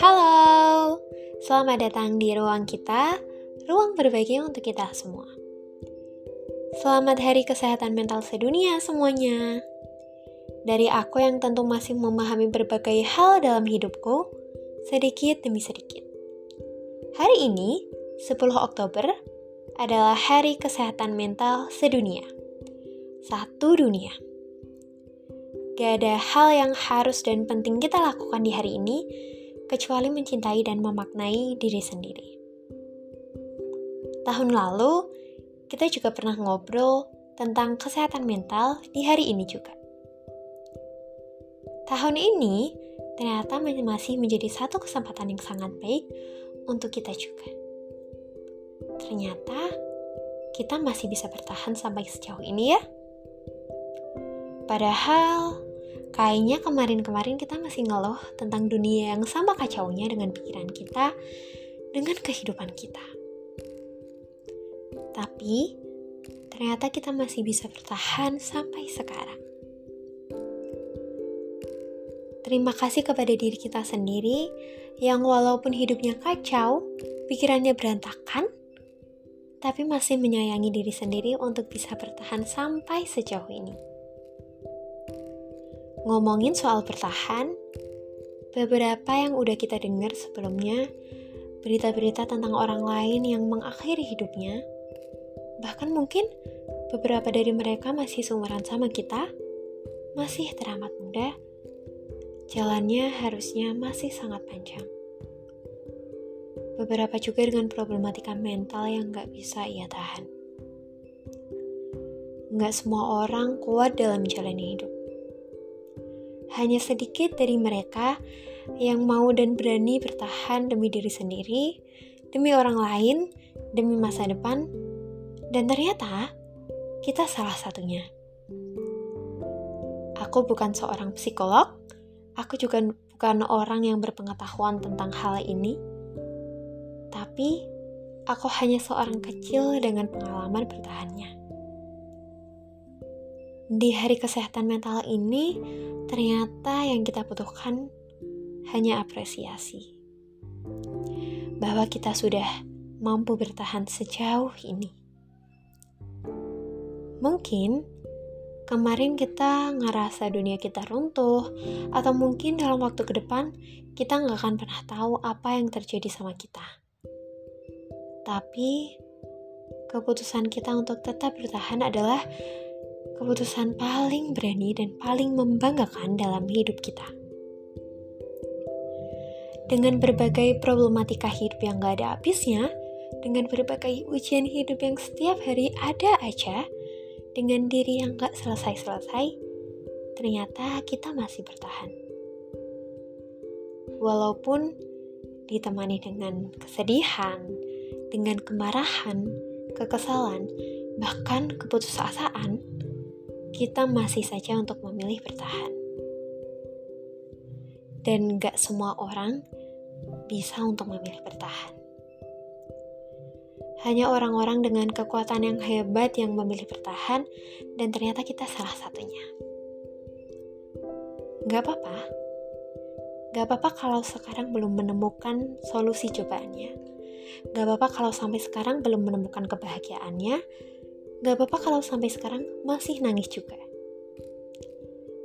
Halo, selamat datang di ruang kita, ruang berbagi untuk kita semua. Selamat Hari Kesehatan Mental Sedunia semuanya. Dari aku yang tentu masih memahami berbagai hal dalam hidupku, sedikit demi sedikit. Hari ini, 10 Oktober, adalah Hari Kesehatan Mental Sedunia. Satu dunia. Gak ada hal yang harus dan penting kita lakukan di hari ini kecuali mencintai dan memaknai diri sendiri. Tahun lalu, kita juga pernah ngobrol tentang kesehatan mental di hari ini juga. Tahun ini ternyata masih menjadi satu kesempatan yang sangat baik untuk kita juga. Ternyata kita masih bisa bertahan sampai sejauh ini ya. Padahal Kayaknya kemarin-kemarin kita masih ngeluh tentang dunia yang sama kacaunya dengan pikiran kita, dengan kehidupan kita. Tapi, ternyata kita masih bisa bertahan sampai sekarang. Terima kasih kepada diri kita sendiri yang walaupun hidupnya kacau, pikirannya berantakan, tapi masih menyayangi diri sendiri untuk bisa bertahan sampai sejauh ini. Ngomongin soal bertahan, beberapa yang udah kita dengar sebelumnya, berita-berita tentang orang lain yang mengakhiri hidupnya, bahkan mungkin beberapa dari mereka masih seumuran sama kita, masih teramat muda, jalannya harusnya masih sangat panjang. Beberapa juga dengan problematika mental yang gak bisa ia tahan. Gak semua orang kuat dalam menjalani hidup hanya sedikit dari mereka yang mau dan berani bertahan demi diri sendiri, demi orang lain, demi masa depan, dan ternyata kita salah satunya. Aku bukan seorang psikolog, aku juga bukan orang yang berpengetahuan tentang hal ini, tapi aku hanya seorang kecil dengan pengalaman bertahannya. Di hari kesehatan mental ini, ternyata yang kita butuhkan hanya apresiasi. Bahwa kita sudah mampu bertahan sejauh ini. Mungkin kemarin kita ngerasa dunia kita runtuh, atau mungkin dalam waktu ke depan kita nggak akan pernah tahu apa yang terjadi sama kita. Tapi keputusan kita untuk tetap bertahan adalah keputusan paling berani dan paling membanggakan dalam hidup kita. Dengan berbagai problematika hidup yang gak ada habisnya, dengan berbagai ujian hidup yang setiap hari ada aja, dengan diri yang gak selesai-selesai, ternyata kita masih bertahan. Walaupun ditemani dengan kesedihan, dengan kemarahan, kekesalan, bahkan keputusasaan, kita masih saja untuk memilih bertahan. Dan gak semua orang bisa untuk memilih bertahan. Hanya orang-orang dengan kekuatan yang hebat yang memilih bertahan, dan ternyata kita salah satunya. Gak apa-apa, gak apa-apa kalau sekarang belum menemukan solusi cobaannya. Gak apa-apa kalau sampai sekarang belum menemukan kebahagiaannya, Gak apa-apa kalau sampai sekarang masih nangis juga.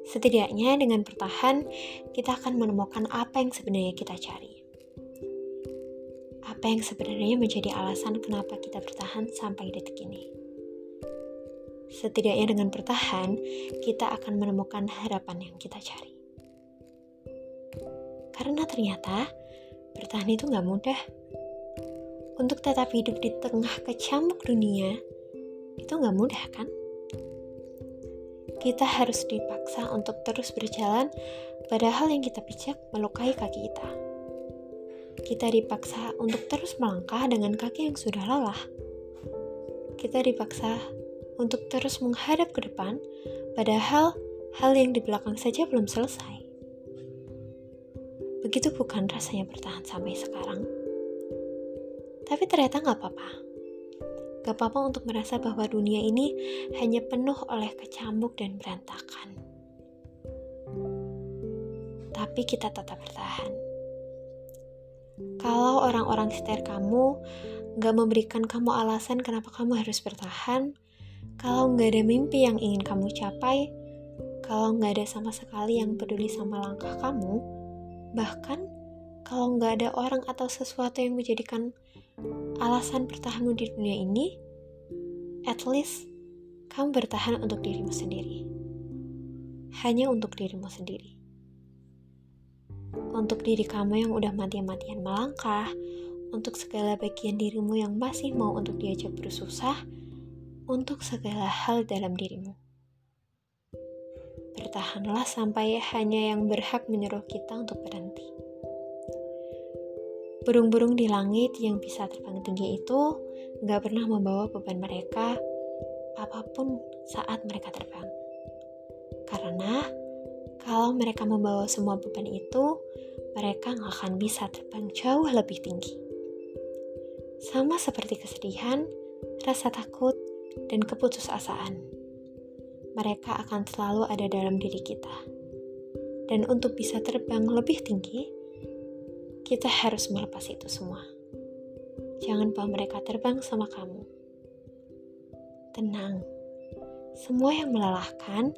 Setidaknya dengan bertahan, kita akan menemukan apa yang sebenarnya kita cari. Apa yang sebenarnya menjadi alasan kenapa kita bertahan sampai detik ini. Setidaknya dengan bertahan, kita akan menemukan harapan yang kita cari. Karena ternyata bertahan itu gak mudah. Untuk tetap hidup di tengah kecamuk dunia, itu nggak mudah kan? Kita harus dipaksa untuk terus berjalan, padahal yang kita pijak melukai kaki kita. Kita dipaksa untuk terus melangkah dengan kaki yang sudah lelah. Kita dipaksa untuk terus menghadap ke depan, padahal hal yang di belakang saja belum selesai. Begitu bukan rasanya bertahan sampai sekarang. Tapi ternyata nggak apa-apa Gak apa-apa untuk merasa bahwa dunia ini hanya penuh oleh kecambuk dan berantakan. tapi kita tetap bertahan. Kalau orang-orang sekitar kamu gak memberikan kamu alasan kenapa kamu harus bertahan, kalau nggak ada mimpi yang ingin kamu capai, kalau nggak ada sama sekali yang peduli sama langkah kamu, bahkan kalau nggak ada orang atau sesuatu yang menjadikan alasan bertahanmu di dunia ini, at least kamu bertahan untuk dirimu sendiri. Hanya untuk dirimu sendiri. Untuk diri kamu yang udah mati-matian melangkah, untuk segala bagian dirimu yang masih mau untuk diajak bersusah, untuk segala hal dalam dirimu. Bertahanlah sampai hanya yang berhak menyuruh kita untuk berhenti. Burung-burung di langit yang bisa terbang tinggi itu gak pernah membawa beban mereka apa pun saat mereka terbang. Karena kalau mereka membawa semua beban itu, mereka gak akan bisa terbang jauh lebih tinggi. Sama seperti kesedihan, rasa takut, dan keputusasaan. Mereka akan selalu ada dalam diri kita. Dan untuk bisa terbang lebih tinggi, kita harus melepas itu semua. Jangan bawa mereka terbang sama kamu. Tenang, semua yang melelahkan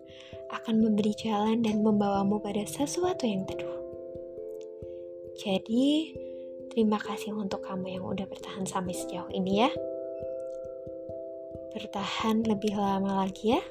akan memberi jalan dan membawamu pada sesuatu yang teduh. Jadi, terima kasih untuk kamu yang udah bertahan sampai sejauh ini ya. Bertahan lebih lama lagi ya.